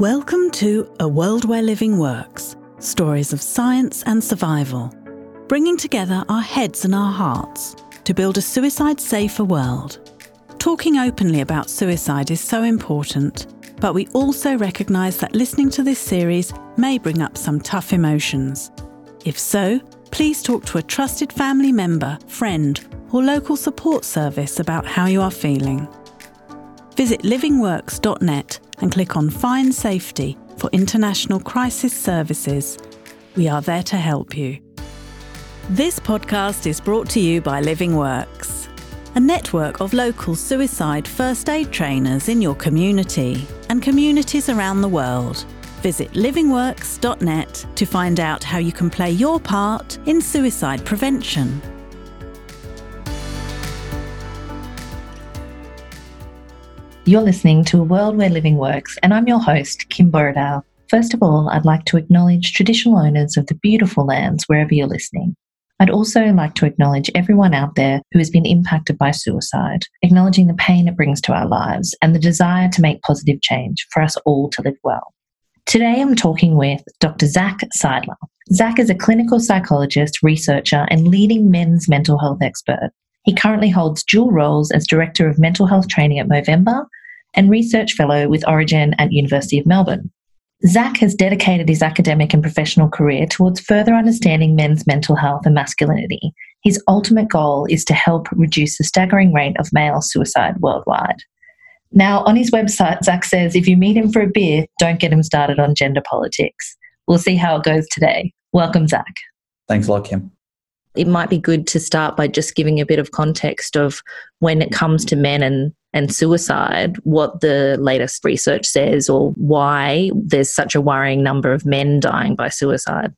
Welcome to A World Where Living Works stories of science and survival, bringing together our heads and our hearts to build a suicide safer world. Talking openly about suicide is so important, but we also recognise that listening to this series may bring up some tough emotions. If so, please talk to a trusted family member, friend, or local support service about how you are feeling. Visit livingworks.net and click on Find Safety for International Crisis Services. We are there to help you. This podcast is brought to you by Living Works, a network of local suicide first aid trainers in your community and communities around the world. Visit livingworks.net to find out how you can play your part in suicide prevention. You're listening to A World Where Living Works, and I'm your host, Kim Borrowdale. First of all, I'd like to acknowledge traditional owners of the beautiful lands wherever you're listening. I'd also like to acknowledge everyone out there who has been impacted by suicide, acknowledging the pain it brings to our lives and the desire to make positive change for us all to live well. Today I'm talking with Dr. Zac Seidler. Zac is a clinical psychologist, researcher, and leading men's mental health expert. He currently holds dual roles as Director of Mental Health Training at Movember and Research Fellow with Orygen at University of Melbourne. Zac has dedicated his academic and professional career towards further understanding men's mental health and masculinity. His ultimate goal is to help reduce the staggering rate of male suicide worldwide. Now, on his website, Zac says if you meet him for a beer, don't get him started on gender politics. We'll see how it goes today. Welcome, Zac. Thanks a lot, Kim it might be good to start by just giving a bit of context of when it comes to men and, and suicide, what the latest research says or why there's such a worrying number of men dying by suicide.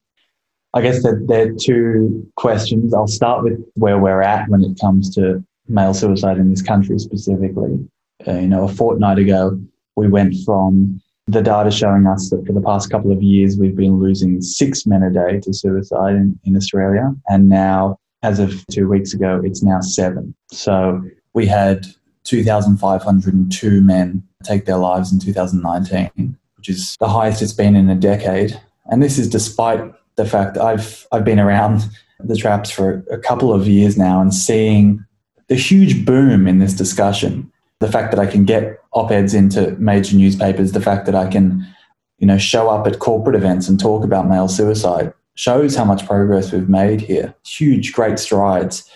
I guess there are two questions. I'll start with where we're at when it comes to male suicide in this country specifically. Uh, you know, a fortnight ago, we went from the data showing us that for the past couple of years, we've been losing six men a day to suicide in, in Australia. And now, as of two weeks ago, it's now seven. So we had 2,502 men take their lives in 2019, which is the highest it's been in a decade. And this is despite the fact I've, I've been around the traps for a couple of years now and seeing the huge boom in this discussion the fact that I can get op-eds into major newspapers, the fact that I can, you know, show up at corporate events and talk about male suicide shows how much progress we've made here. Huge, great strides.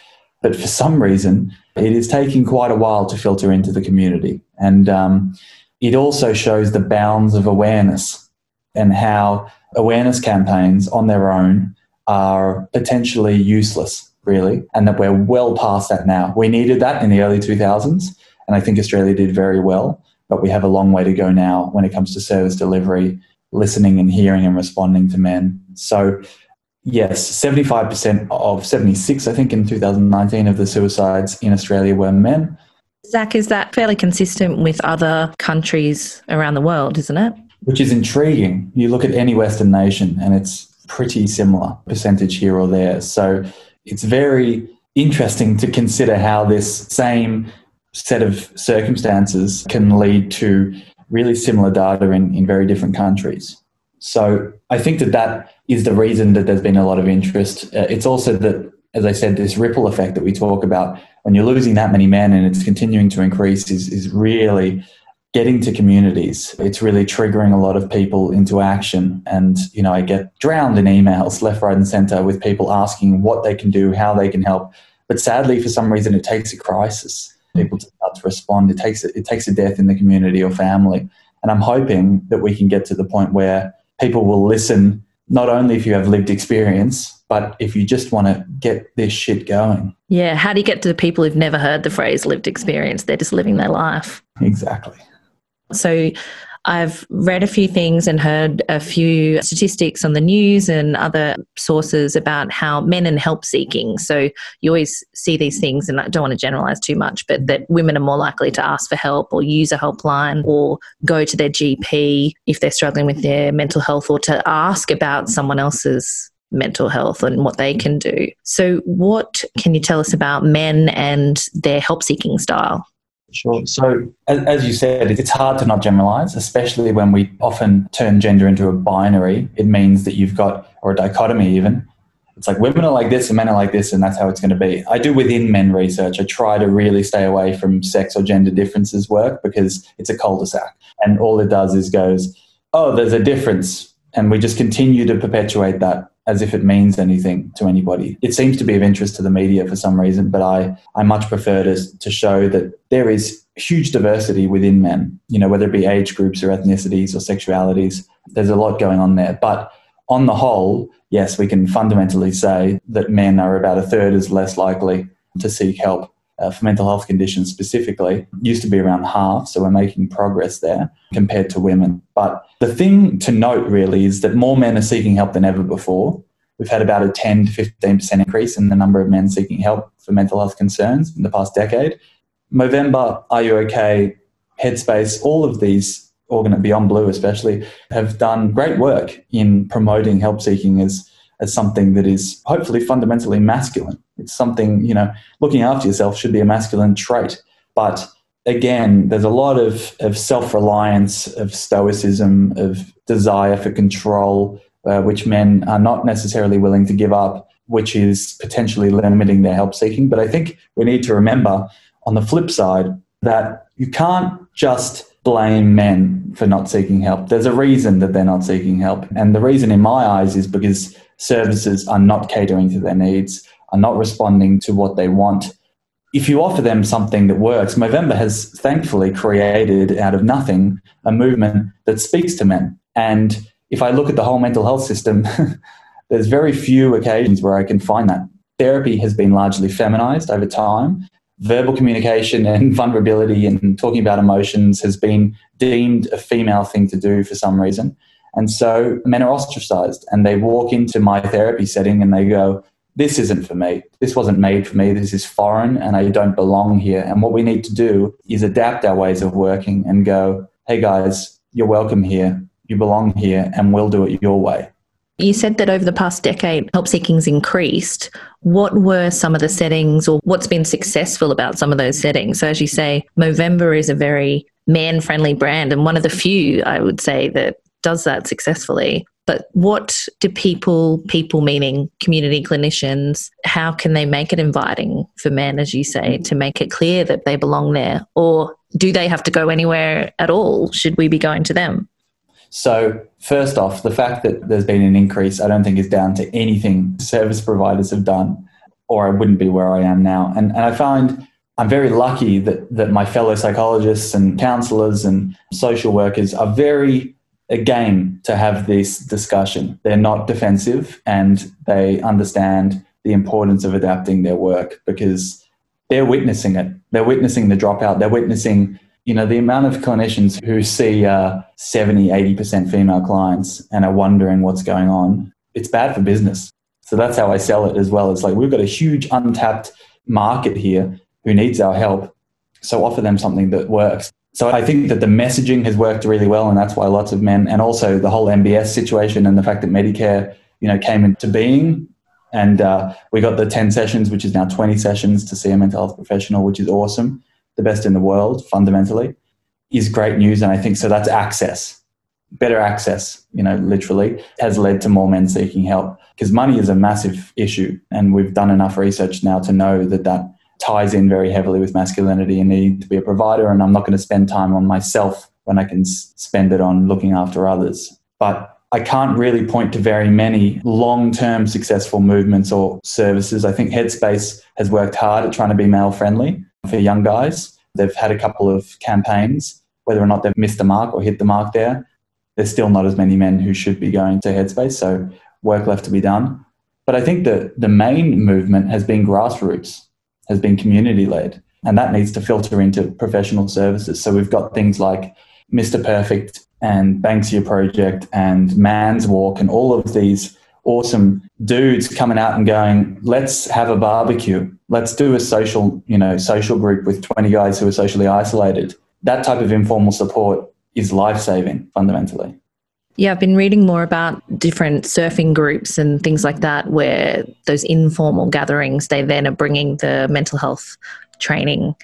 But for some reason, it is taking quite a while to filter into the community. And um, it also shows the bounds of awareness and how awareness campaigns on their own are potentially useless, really, and that we're well past that now. We needed that in the early 2000s. And I think Australia did very well, but we have a long way to go now when it comes to service delivery, listening and hearing and responding to men. So, yes, 75% of 76, I think, in 2019 of the suicides in Australia were men. Zac, is that fairly consistent with other countries around the world, isn't it? Which is intriguing. You look at any Western nation and it's pretty similar percentage here or there. So it's very interesting to consider how this same set of circumstances can lead to really similar data in, in very different countries. So I think that that is the reason that there's been a lot of interest. Uh, it's also that, as I said, this ripple effect that we talk about when you're losing that many men and it's continuing to increase is, is really getting to communities. It's really triggering a lot of people into action. And, you know, I get drowned in emails left, right, and center with people asking what they can do, how they can help. But sadly, for some reason, it takes a crisis people to start to respond. It takes it takes a death in the community or family, and I'm hoping that we can get to the point where people will listen. Not only if you have lived experience, but if you just want to get this shit going. Yeah. How do you get to the people who've never heard the phrase lived experience? They're just living their life. Exactly. So I've read a few things and heard a few statistics on the news and other sources about how men and help seeking. So you always see these things, and I don't want to generalize too much, but that women are more likely to ask for help or use a helpline or go to their GP if they're struggling with their mental health or to ask about someone else's mental health and what they can do. So, what can you tell us about men and their help seeking style? Sure. So, as, you said, it's hard to not generalize, especially when we often turn gender into a binary. It means that you've got, or a dichotomy even. It's like women are like this and men are like this, and that's how it's going to be. I do within men research. I try to really stay away from sex or gender differences work because it's a cul de sac. And all it does is goes, oh, there's a difference. And we just continue to perpetuate that as if it means anything to anybody. It seems to be of interest to the media for some reason, but I, I much prefer to, to show that there is huge diversity within men, you know, whether it be age groups or ethnicities or sexualities. There's a lot going on there. But on the whole, yes, we can fundamentally say that men are about a third as less likely to seek help uh, for mental health conditions specifically used to be around half, so we're making progress there compared to women. But the thing to note really is that more men are seeking help than ever before. We've had about a 10 to 15% increase in the number of men seeking help for mental health concerns in the past decade. Movember, Are You OK, Headspace, all of these, Beyond Blue especially, have done great work in promoting help seeking as as something that is hopefully fundamentally masculine. It's something, you know, looking after yourself should be a masculine trait. But again, there's a lot of, of self reliance, of stoicism, of desire for control, uh, which men are not necessarily willing to give up, which is potentially limiting their help seeking. But I think we need to remember on the flip side that you can't just blame men for not seeking help. There's a reason that they're not seeking help. And the reason, in my eyes, is because services are not catering to their needs, are not responding to what they want. If you offer them something that works, Movember has thankfully created out of nothing a movement that speaks to men. And if I look at the whole mental health system, there's very few occasions where I can find that. Therapy has been largely feminized over time. Verbal communication and vulnerability and talking about emotions has been deemed a female thing to do for some reason. And so men are ostracized and they walk into my therapy setting and they go, This isn't for me. This wasn't made for me. This is foreign and I don't belong here. And what we need to do is adapt our ways of working and go, Hey guys, you're welcome here. You belong here and we'll do it your way. You said that over the past decade, help seeking's increased. What were some of the settings or what's been successful about some of those settings? So, as you say, Movember is a very man friendly brand and one of the few, I would say, that does that successfully. But what do people, people meaning community clinicians, how can they make it inviting for men, as you say, to make it clear that they belong there? Or do they have to go anywhere at all? Should we be going to them? So, first off, the fact that there's been an increase, I don't think is down to anything service providers have done, or I wouldn't be where I am now. And, and I find I'm very lucky that, that my fellow psychologists and counselors and social workers are very game to have this discussion. They're not defensive and they understand the importance of adapting their work because they're witnessing it. They're witnessing the dropout. They're witnessing, you know, the amount of clinicians who see uh, 70, 80% female clients and are wondering what's going on. It's bad for business. So that's how I sell it as well. It's like we've got a huge untapped market here who needs our help. So offer them something that works. So I think that the messaging has worked really well, and that's why lots of men, and also the whole MBS situation and the fact that Medicare, you know, came into being, and uh, we got the ten sessions, which is now twenty sessions to see a mental health professional, which is awesome, the best in the world fundamentally, is great news, and I think so. That's access, better access, you know, literally has led to more men seeking help because money is a massive issue, and we've done enough research now to know that that ties in very heavily with masculinity and needing to be a provider. And I'm not going to spend time on myself when I can spend it on looking after others. But I can't really point to very many long term successful movements or services. I think Headspace has worked hard at trying to be male friendly for young guys. They've had a couple of campaigns, whether or not they've missed the mark or hit the mark there. There's still not as many men who should be going to Headspace, so work left to be done. But I think that the main movement has been grassroots has been community led. And that needs to filter into professional services. So we've got things like Mr. Perfect and Banksia Project and Man's Walk and all of these awesome dudes coming out and going, let's have a barbecue. Let's do a social, you know, social group with 20 guys who are socially isolated. That type of informal support is life saving fundamentally. Yeah, I've been reading more about different surfing groups and things like that, where those informal gatherings, they then are bringing the mental health training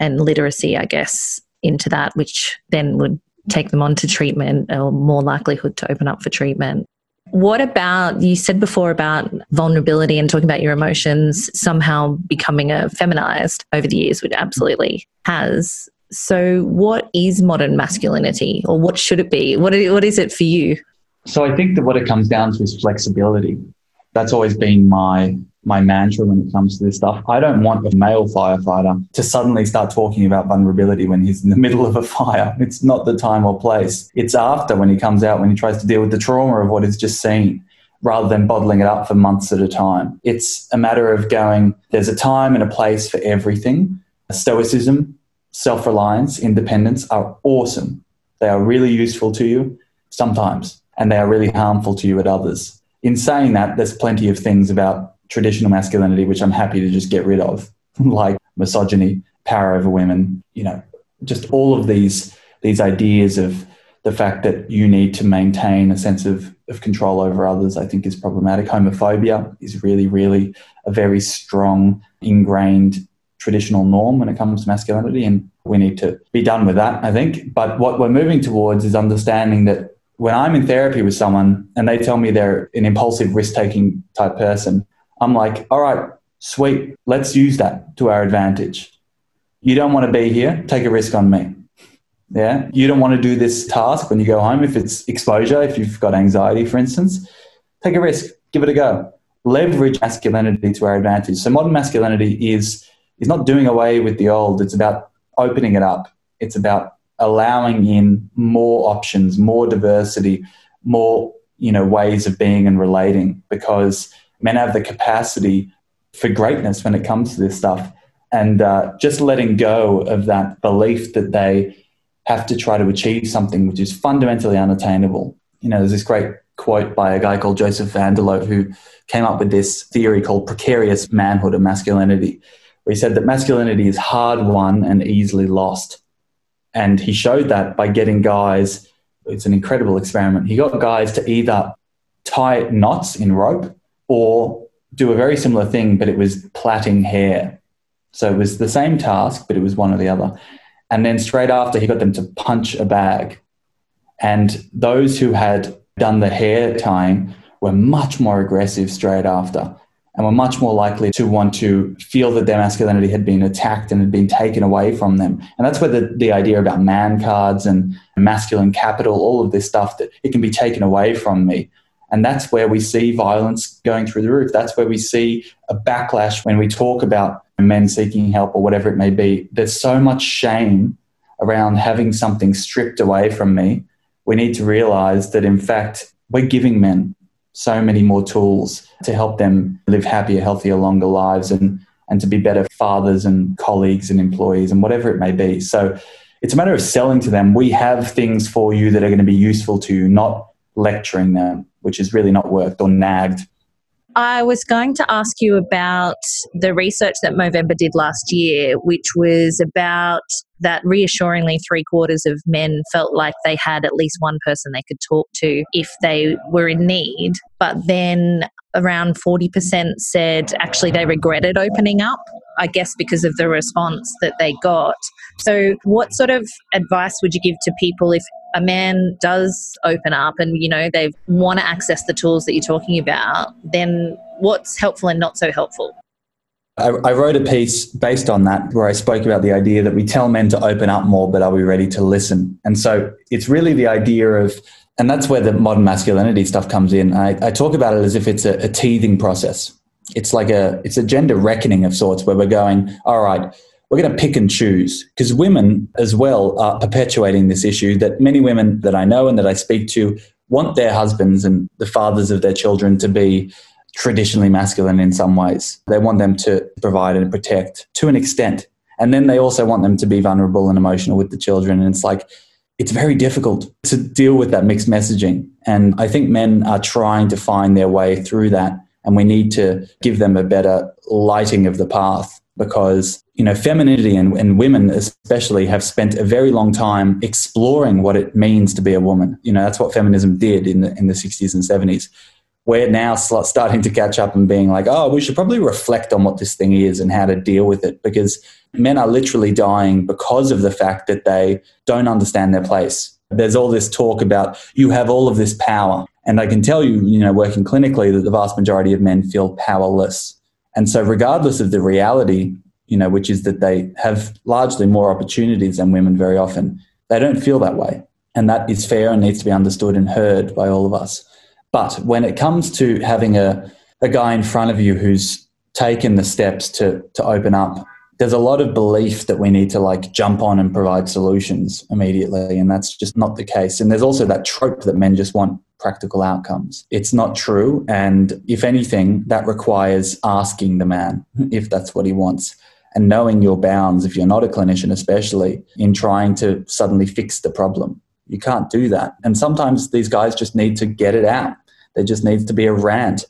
and literacy, I guess, into that, which then would take them on to treatment or more likelihood to open up for treatment. What about, you said before about vulnerability and talking about your emotions somehow becoming a feminized over the years, which absolutely has. So, what is modern masculinity or what should it be? What what is it for you? So, I think that what it comes down to is flexibility. That's always been my my mantra when it comes to this stuff. I don't want a male firefighter to suddenly start talking about vulnerability when he's in the middle of a fire. It's not the time or place. It's after when he comes out, when he tries to deal with the trauma of what he's just seen, rather than bottling it up for months at a time. It's a matter of going, there's a time and a place for everything. Stoicism, self reliance, independence are awesome. They are really useful to you sometimes, and they are really harmful to you at others. In saying that, there's plenty of things about traditional masculinity, which I'm happy to just get rid of, like misogyny, power over women, you know, just all of these these ideas of the fact that you need to maintain a sense of, of control over others, I think is problematic. Homophobia is really, really a very strong, ingrained traditional norm when it comes to masculinity, and we need to be done with that, I think. But what we're moving towards is understanding that when I'm in therapy with someone and they tell me they're an impulsive, risk taking type person, I'm like, all right, sweet, let's use that to our advantage. You don't want to be here, take a risk on me. Yeah. You don't want to do this task when you go home, if it's exposure, if you've got anxiety, for instance, take a risk, give it a go. Leverage masculinity to our advantage. So modern masculinity is is not doing away with the old. It's about opening it up. It's about allowing in more options, more diversity, more you know ways of being and relating because men have the capacity for greatness when it comes to this stuff. And uh, just letting go of that belief that they have to try to achieve something which is fundamentally unattainable. You know, there's this great quote by a guy called Joseph Vandello who came up with this theory called precarious manhood and masculinity, where he said that masculinity is hard won and easily lost. And he showed that by getting guys, it's an incredible experiment. He got guys to either tie knots in rope or do a very similar thing, but it was plaiting hair. So it was the same task, but it was one or the other. And then straight after, he got them to punch a bag. And those who had done the hair tying were much more aggressive straight after and were much more likely to want to feel that their masculinity had been attacked and had been taken away from them. And that's where the, the idea about man cards and masculine capital, all of this stuff, that it can be taken away from me and that's where we see violence going through the roof. That's where we see a backlash when we talk about men seeking help or whatever it may be. There's so much shame around having something stripped away from me. We need to realize that, in fact, we're giving men so many more tools to help them live happier, healthier, longer lives and, and to be better fathers and colleagues and employees and whatever it may be. So it's a matter of selling to them. We have things for you that are going to be useful to you, not lecturing them which has really not worked or nagged. I was going to ask you about the research that Movember did last year, which was about that reassuringly three quarters of men felt like they had at least one person they could talk to if they were in need. But then around 40% said actually they regretted opening up, I guess because of the response that they got. So, what sort of advice would you give to people if a man does open up and you know they want to access the tools that you're talking about then what's helpful and not so helpful I, I wrote a piece based on that where I spoke about the idea that we tell men to open up more, but are we ready to listen? And so it's really the idea of, and that's where the modern masculinity stuff comes in. I, I talk about it as if it's a, a teething process. It's like a, it's a gender reckoning of sorts where we're going, all right, we're going to pick and choose because women as well are perpetuating this issue that many women that I know and that I speak to want their husbands and the fathers of their children to be traditionally masculine in some ways. They want them to provide and protect to an extent. And then they also want them to be vulnerable and emotional with the children. And it's like, it's very difficult to deal with that mixed messaging. And I think men are trying to find their way through that. And we need to give them a better lighting of the path because you know femininity and, and women especially have spent a very long time exploring what it means to be a woman you know that's what feminism did in the in the 60s and 70s we're now starting to catch up and being like, oh, we should probably reflect on what this thing is and how to deal with it because men are literally dying because of the fact that they don't understand their place. There's all this talk about you have all of this power. And I can tell you, you know, working clinically, that the vast majority of men feel powerless. And so, regardless of the reality, you know, which is that they have largely more opportunities than women very often, they don't feel that way. And that is fair and needs to be understood and heard by all of us. But when it comes to having a, a guy in front of you who's taken the steps to, to open up, there's a lot of belief that we need to like jump on and provide solutions immediately. And that's just not the case. And there's also that trope that men just want practical outcomes. It's not true. And if anything, that requires asking the man if that's what he wants and knowing your bounds, if you're not a clinician, especially in trying to suddenly fix the problem. You can't do that. And sometimes these guys just need to get it out. There just needs to be a rant.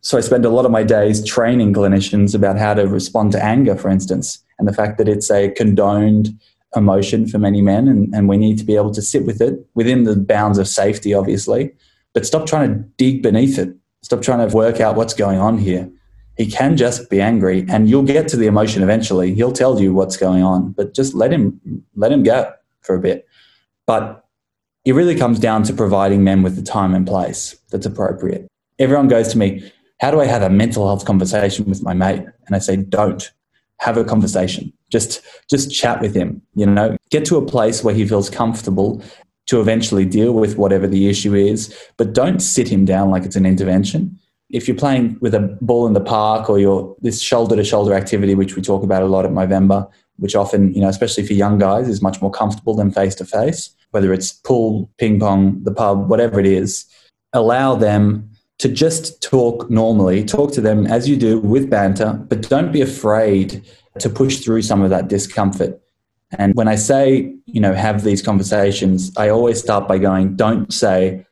So I spend a lot of my days training clinicians about how to respond to anger, for instance, and the fact that it's a condoned emotion for many men, and, and we need to be able to sit with it within the bounds of safety, obviously, but stop trying to dig beneath it. Stop trying to work out what's going on here. He can just be angry, and you'll get to the emotion eventually. He'll tell you what's going on, but just let him let him go for a bit. But it really comes down to providing men with the time and place that's appropriate. Everyone goes to me, How do I have a mental health conversation with my mate? And I say, Don't have a conversation. Just just chat with him, you know, get to a place where he feels comfortable to eventually deal with whatever the issue is, but don't sit him down like it's an intervention. If you're playing with a ball in the park or you're this shoulder to shoulder activity, which we talk about a lot at Movember, which often, you know, especially for young guys, is much more comfortable than face to face whether it's pool, ping pong, the pub, whatever it is, allow them to just talk normally, talk to them as you do with banter, but don't be afraid to push through some of that discomfort. And when I say, you know, have these conversations, I always start by going, don't say,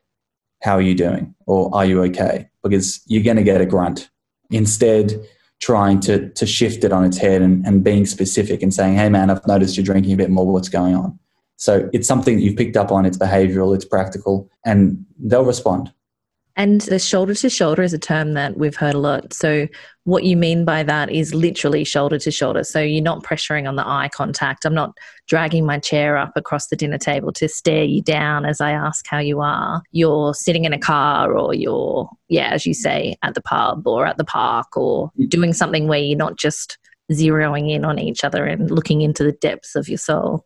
how are you doing? Or are you okay? Because you're going to get a grunt. Instead, trying to, to shift it on its head and, and being specific and saying, hey, man, I've noticed you're drinking a bit more. What's going on? So it's something that you've picked up on, it's behavioral, it's practical, and they'll respond. And the shoulder to shoulder is a term that we've heard a lot. So, what you mean by that is literally shoulder to shoulder. So, you're not pressuring on the eye contact. I'm not dragging my chair up across the dinner table to stare you down as I ask how you are. You're sitting in a car, or you're, yeah, as you say, at the pub or at the park, or doing something where you're not just zeroing in on each other and looking into the depths of your soul.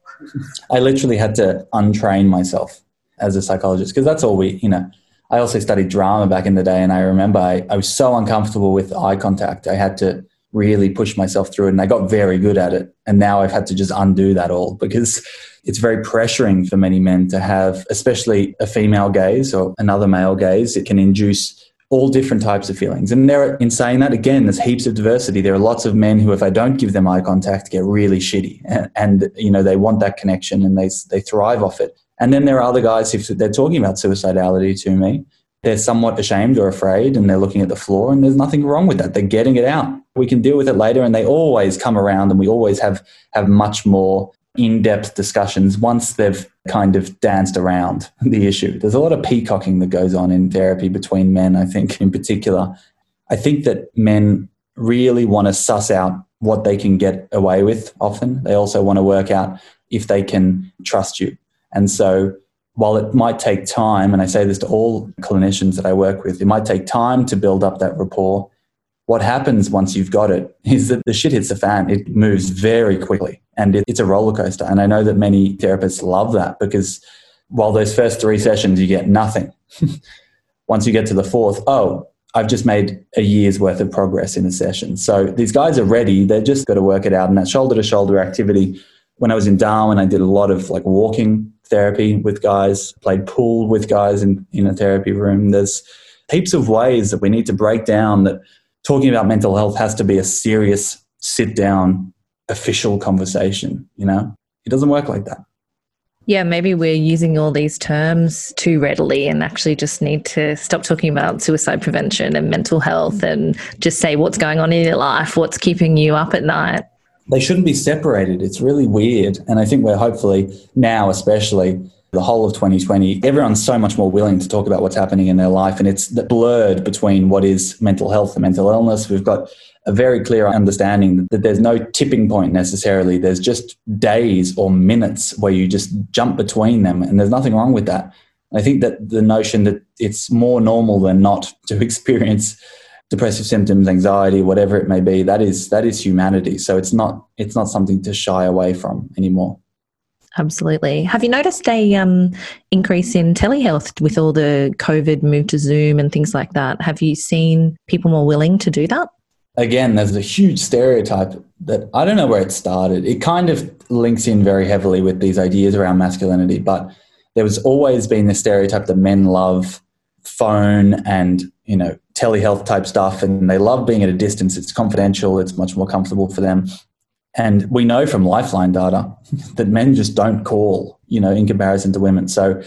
I literally had to untrain myself as a psychologist because that's all we, you know. I also studied drama back in the day, and I remember I, I was so uncomfortable with eye contact. I had to really push myself through it, and I got very good at it. And now I've had to just undo that all because it's very pressuring for many men to have, especially a female gaze or another male gaze. It can induce all different types of feelings. And there, in saying that, again, there's heaps of diversity. There are lots of men who, if I don't give them eye contact, get really shitty, and, and you know they want that connection and they they thrive off it. And then there are other guys who they're talking about suicidality to me. They're somewhat ashamed or afraid, and they're looking at the floor, and there's nothing wrong with that. They're getting it out. We can deal with it later, and they always come around, and we always have have much more in-depth discussions once they've kind of danced around the issue. There's a lot of peacocking that goes on in therapy between men, I think, in particular. I think that men really want to suss out what they can get away with often. They also want to work out if they can trust you. And so while it might take time, and I say this to all clinicians that I work with, it might take time to build up that rapport. What happens once you've got it is that the shit hits the fan. It moves very quickly and it's a roller coaster. And I know that many therapists love that because while those first three sessions you get nothing, once you get to the fourth, oh, I've just made a year's worth of progress in a session. So these guys are ready. They've just got to work it out. And that shoulder to shoulder activity, when I was in Darwin, I did a lot of like walking therapy with guys, played pool with guys in, in a therapy room. There's heaps of ways that we need to break down that talking about mental health has to be a serious sit down official conversation, you know? It doesn't work like that. Yeah, maybe we're using all these terms too readily and actually just need to stop talking about suicide prevention and mental health and just say what's going on in your life, what's keeping you up at night. They shouldn't be separated. It's really weird. And I think we're hopefully now, especially, the whole of 2020, everyone's so much more willing to talk about what's happening in their life. And it's blurred between what is mental health and mental illness. We've got a very clear understanding that there's no tipping point necessarily. There's just days or minutes where you just jump between them, and there's nothing wrong with that. I think that the notion that it's more normal than not to experience depressive symptoms, anxiety, whatever it may be, that is that is humanity. So it's not it's not something to shy away from anymore. Absolutely. Have you noticed a um, increase in telehealth with all the COVID move to Zoom and things like that? Have you seen people more willing to do that? again, there's a huge stereotype that I don't know where it started. It kind of links in very heavily with these ideas around masculinity, but there was always been the stereotype that men love phone and you know telehealth type stuff and they love being at a distance it's confidential it's much more comfortable for them and we know from lifeline data that men just don't call you know in comparison to women so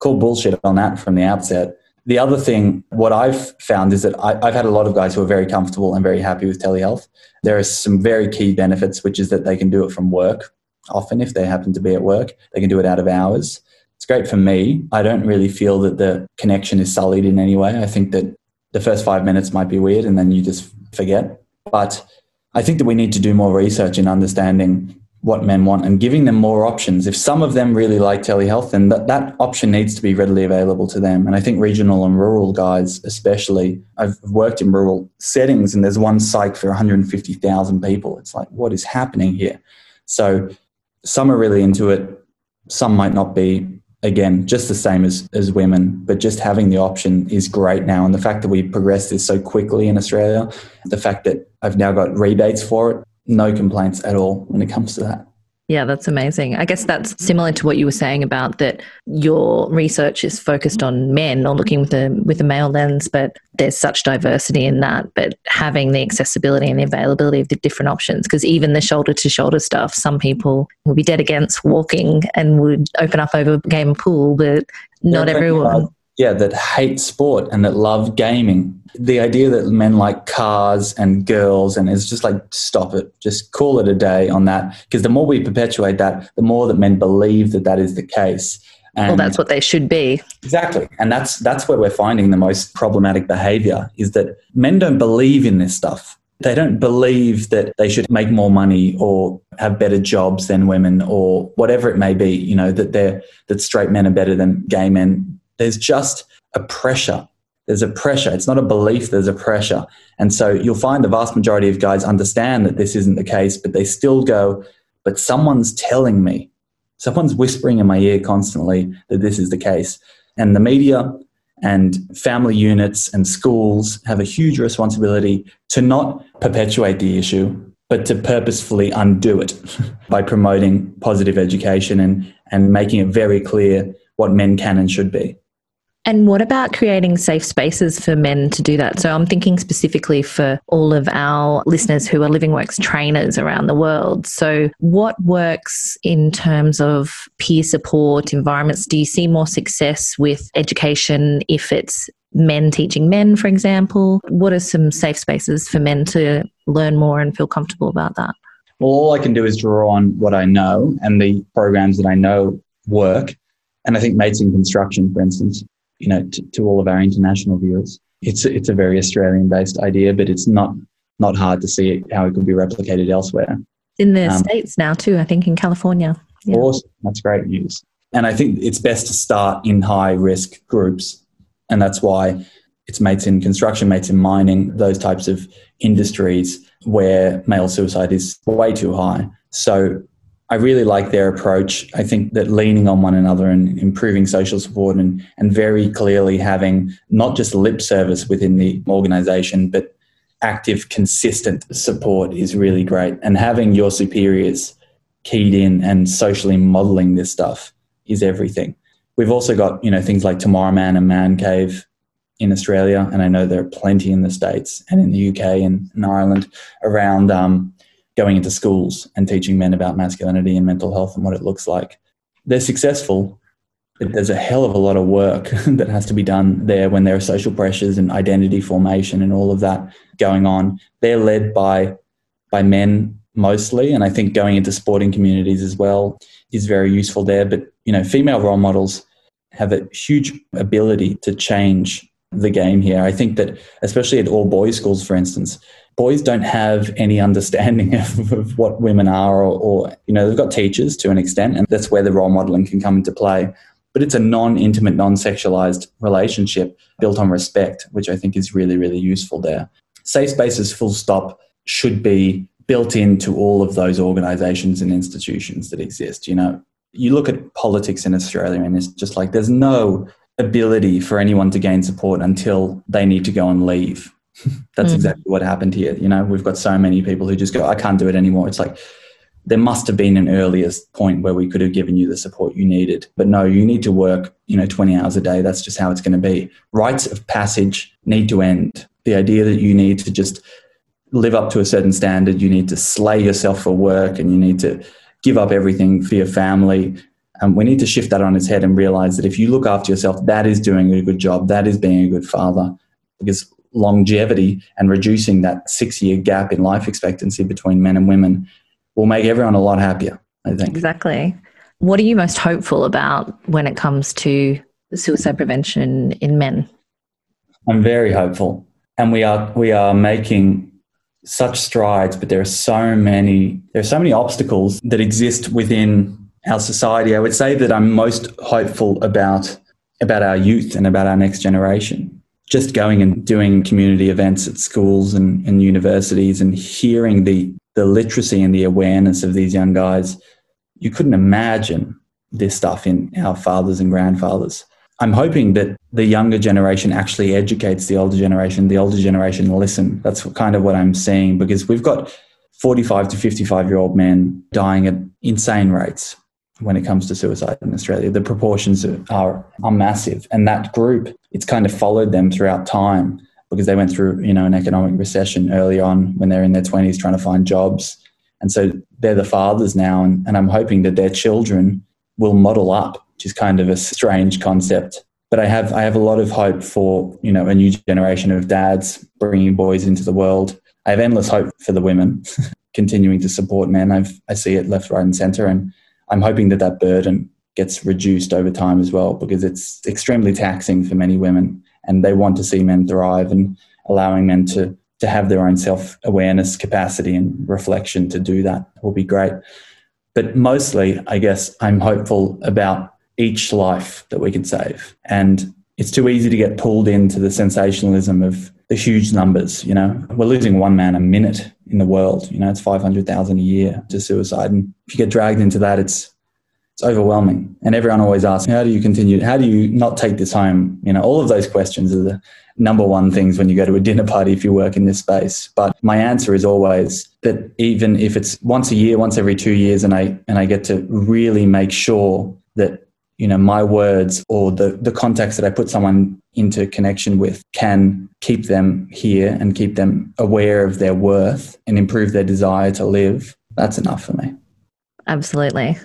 call bullshit on that from the outset the other thing, what I've found is that I, have had a lot of guys who are very comfortable and very happy with telehealth. There are some very key benefits, which is that they can do it from work. Often, if they happen to be at work, they can do it out of hours. It's great for me. I don't really feel that the connection is sullied in any way. I think that the first five minutes might be weird and then you just forget. But I think that we need to do more research in understanding what men want and giving them more options. If some of them really like telehealth, then that, that option needs to be readily available to them. And I think regional and rural guys, especially, I've worked in rural settings and there's one psych for 150,000 people. It's like, what is happening here? So some are really into it, some might not be. Again, just the same as, as women, but just having the option is great now. And the fact that we progressed this so quickly in Australia, the fact that I've now got rebates for it, no complaints at all when it comes to that. Yeah, that's amazing. I guess that's similar to what you were saying about that your research is focused on men or looking with a with a male lens, but there's such diversity in that. But having the accessibility and the availability of the different options, because even the shoulder to shoulder stuff, some people would be dead against walking and would open up over a game pool, but not everyone yeah, that hate sport and that love gaming. The idea that men like cars and girls and it's just like stop it, just call it a day on that. Because the more we perpetuate that, the more that men believe that that is the case. And well, that's what they should be. Exactly, and that's that's where we're finding the most problematic behavior is that men don't believe in this stuff. They don't believe that they should make more money or have better jobs than women or whatever it may be. You know that they're that straight men are better than gay men there's just a pressure. There's a pressure. It's not a belief, there's a pressure. And so you'll find the vast majority of guys understand that this isn't the case, but they still go, but someone's telling me, someone's whispering in my ear constantly that this is the case. And the media and family units and schools have a huge responsibility to not perpetuate the issue, but to purposefully undo it by promoting positive education and, and making it very clear what men can and should be. And what about creating safe spaces for men to do that? So I'm thinking specifically for all of our listeners who are Living Works trainers around the world. So, what works in terms of peer support environments? Do you see more success with education if it's men teaching men, for example? What are some safe spaces for men to learn more and feel comfortable about that? Well, all I can do is draw on what I know and the programs that I know work. And I think mates in construction, for instance, you know, to, to all of our international viewers. It's it's a very Australian based idea, but it's not not hard to see how it could be replicated elsewhere. In the um, states now too, I think in California. Yeah. Awesome, that's great news. And I think it's best to start in high risk groups, and that's why it's mates in construction, mates in mining, those types of industries where male suicide is way too high. So I really like their approach. I think that leaning on one another and improving social support and, and very clearly having not just lip service within the organization, but active, consistent support is really great. And having your superiors keyed in and socially modeling this stuff is everything. We've also got, you know, things like Tomorrow Man and Man Cave in Australia, and I know there are plenty in the States and in the UK and in Ireland around um, going into schools and teaching men about masculinity and mental health and what it looks like. They're successful, but there's a hell of a lot of work that has to be done there when there are social pressures and identity formation and all of that going on. They're led by by men mostly. And I think going into sporting communities as well is very useful there. But, you know, female role models have a huge ability to change the game here. I think that, especially at all boys' schools, for instance, boys don't have any understanding of, of what women are, or, or, you know, they've got teachers to an extent, and that's where the role modeling can come into play. But it's a non intimate, non sexualized relationship built on respect, which I think is really, really useful there. Safe spaces, full stop, should be built into all of those organizations and institutions that exist. You know, you look at politics in Australia and it's just like there's no ability for anyone to gain support until they need to go and leave. That's mm. exactly what happened here. You know, we've got so many people who just go, I can't do it anymore. It's like there must have been an earliest point where we could have given you the support you needed. But no, you need to work, you know, 20 hours a day. That's just how it's going to be. Rites of passage need to end. The idea that you need to just live up to a certain standard, you need to slay yourself for work and you need to give up everything for your family. Um, we need to shift that on its head and realize that if you look after yourself, that is doing a good job. That is being a good father. Because longevity and reducing that six year gap in life expectancy between men and women will make everyone a lot happier, I think. Exactly. What are you most hopeful about when it comes to suicide prevention in men? I'm very hopeful. And we are we are making such strides, but there are so many there are so many obstacles that exist within our society. I would say that I'm most hopeful about about our youth and about our next generation. Just going and doing community events at schools and, and universities and hearing the the literacy and the awareness of these young guys, you couldn't imagine this stuff in our fathers and grandfathers. I'm hoping that the younger generation actually educates the older generation, the older generation listen. That's kind of what I'm seeing because we've got 45 to 55 year old men dying at insane rates when it comes to suicide in Australia. The proportions are, are massive. And that group, it's kind of followed them throughout time because they went through, you know, an economic recession early on when they're in their 20s trying to find jobs. And so they're the fathers now. And, and I'm hoping that their children will model up which is kind of a strange concept. But I have I have a lot of hope for you know a new generation of dads bringing boys into the world. I have endless hope for the women continuing to support men. I've, I see it left, right, and centre, and I'm hoping that that burden gets reduced over time as well because it's extremely taxing for many women, and they want to see men thrive and allowing men to to have their own self awareness capacity and reflection to do that will be great. But mostly, I guess I'm hopeful about each life that we can save. And it's too easy to get pulled into the sensationalism of the huge numbers. You know, we're losing one man a minute in the world. You know, it's 500,000 a year to suicide. And if you get dragged into that, it's, it's overwhelming. And everyone always asks, how do you continue? How do you not take this home? You know, all of those questions are the number one things when you go to a dinner party if you work in this space. But my answer is always that even if it's once a year, once every two years, and I, and I get to really make sure that you know my words or the the context that I put someone into connection with can keep them here and keep them aware of their worth and improve their desire to live. That's enough for me. Absolutely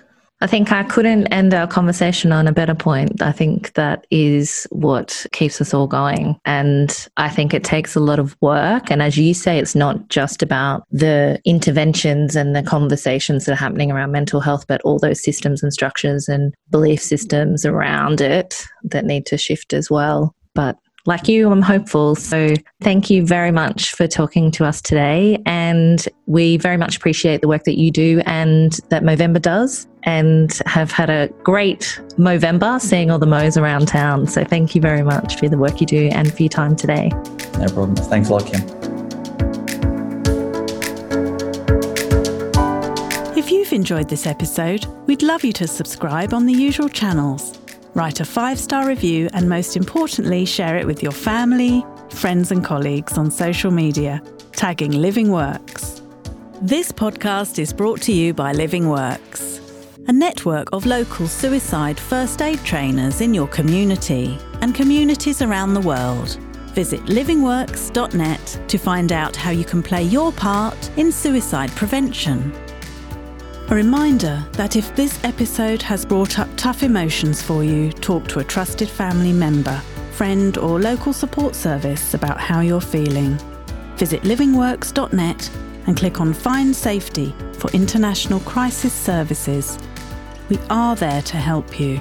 I think I couldn't end our conversation on a better point. I think that is what keeps us all going. And I think it takes a lot of work. And as you say, it's not just about the interventions and the conversations that are happening around mental health, but all those systems and structures and belief systems around it that need to shift as well. But like you, I'm hopeful. So thank you very much for talking to us today. And we very much appreciate the work that you do and that Movember does and have had a great Movember seeing all the Mo's around town. So thank you very much for the work you do and for your time today. No problem. Thanks a lot, Kim. If you've enjoyed this episode, we'd love you to subscribe on the usual channels write a five star review, and most importantly, share it with your family, friends, and colleagues on social media, tagging Living Works. This podcast is brought to you by Living Works, a network of local suicide first aid trainers in your community and communities around the world. Visit livingworks.net to find out how you can play your part in suicide prevention. A reminder that if this episode has brought up tough emotions for you, talk to a trusted family member, friend, or local support service about how you're feeling. Visit livingworks.net and click on Find Safety for International Crisis Services. We are there to help you.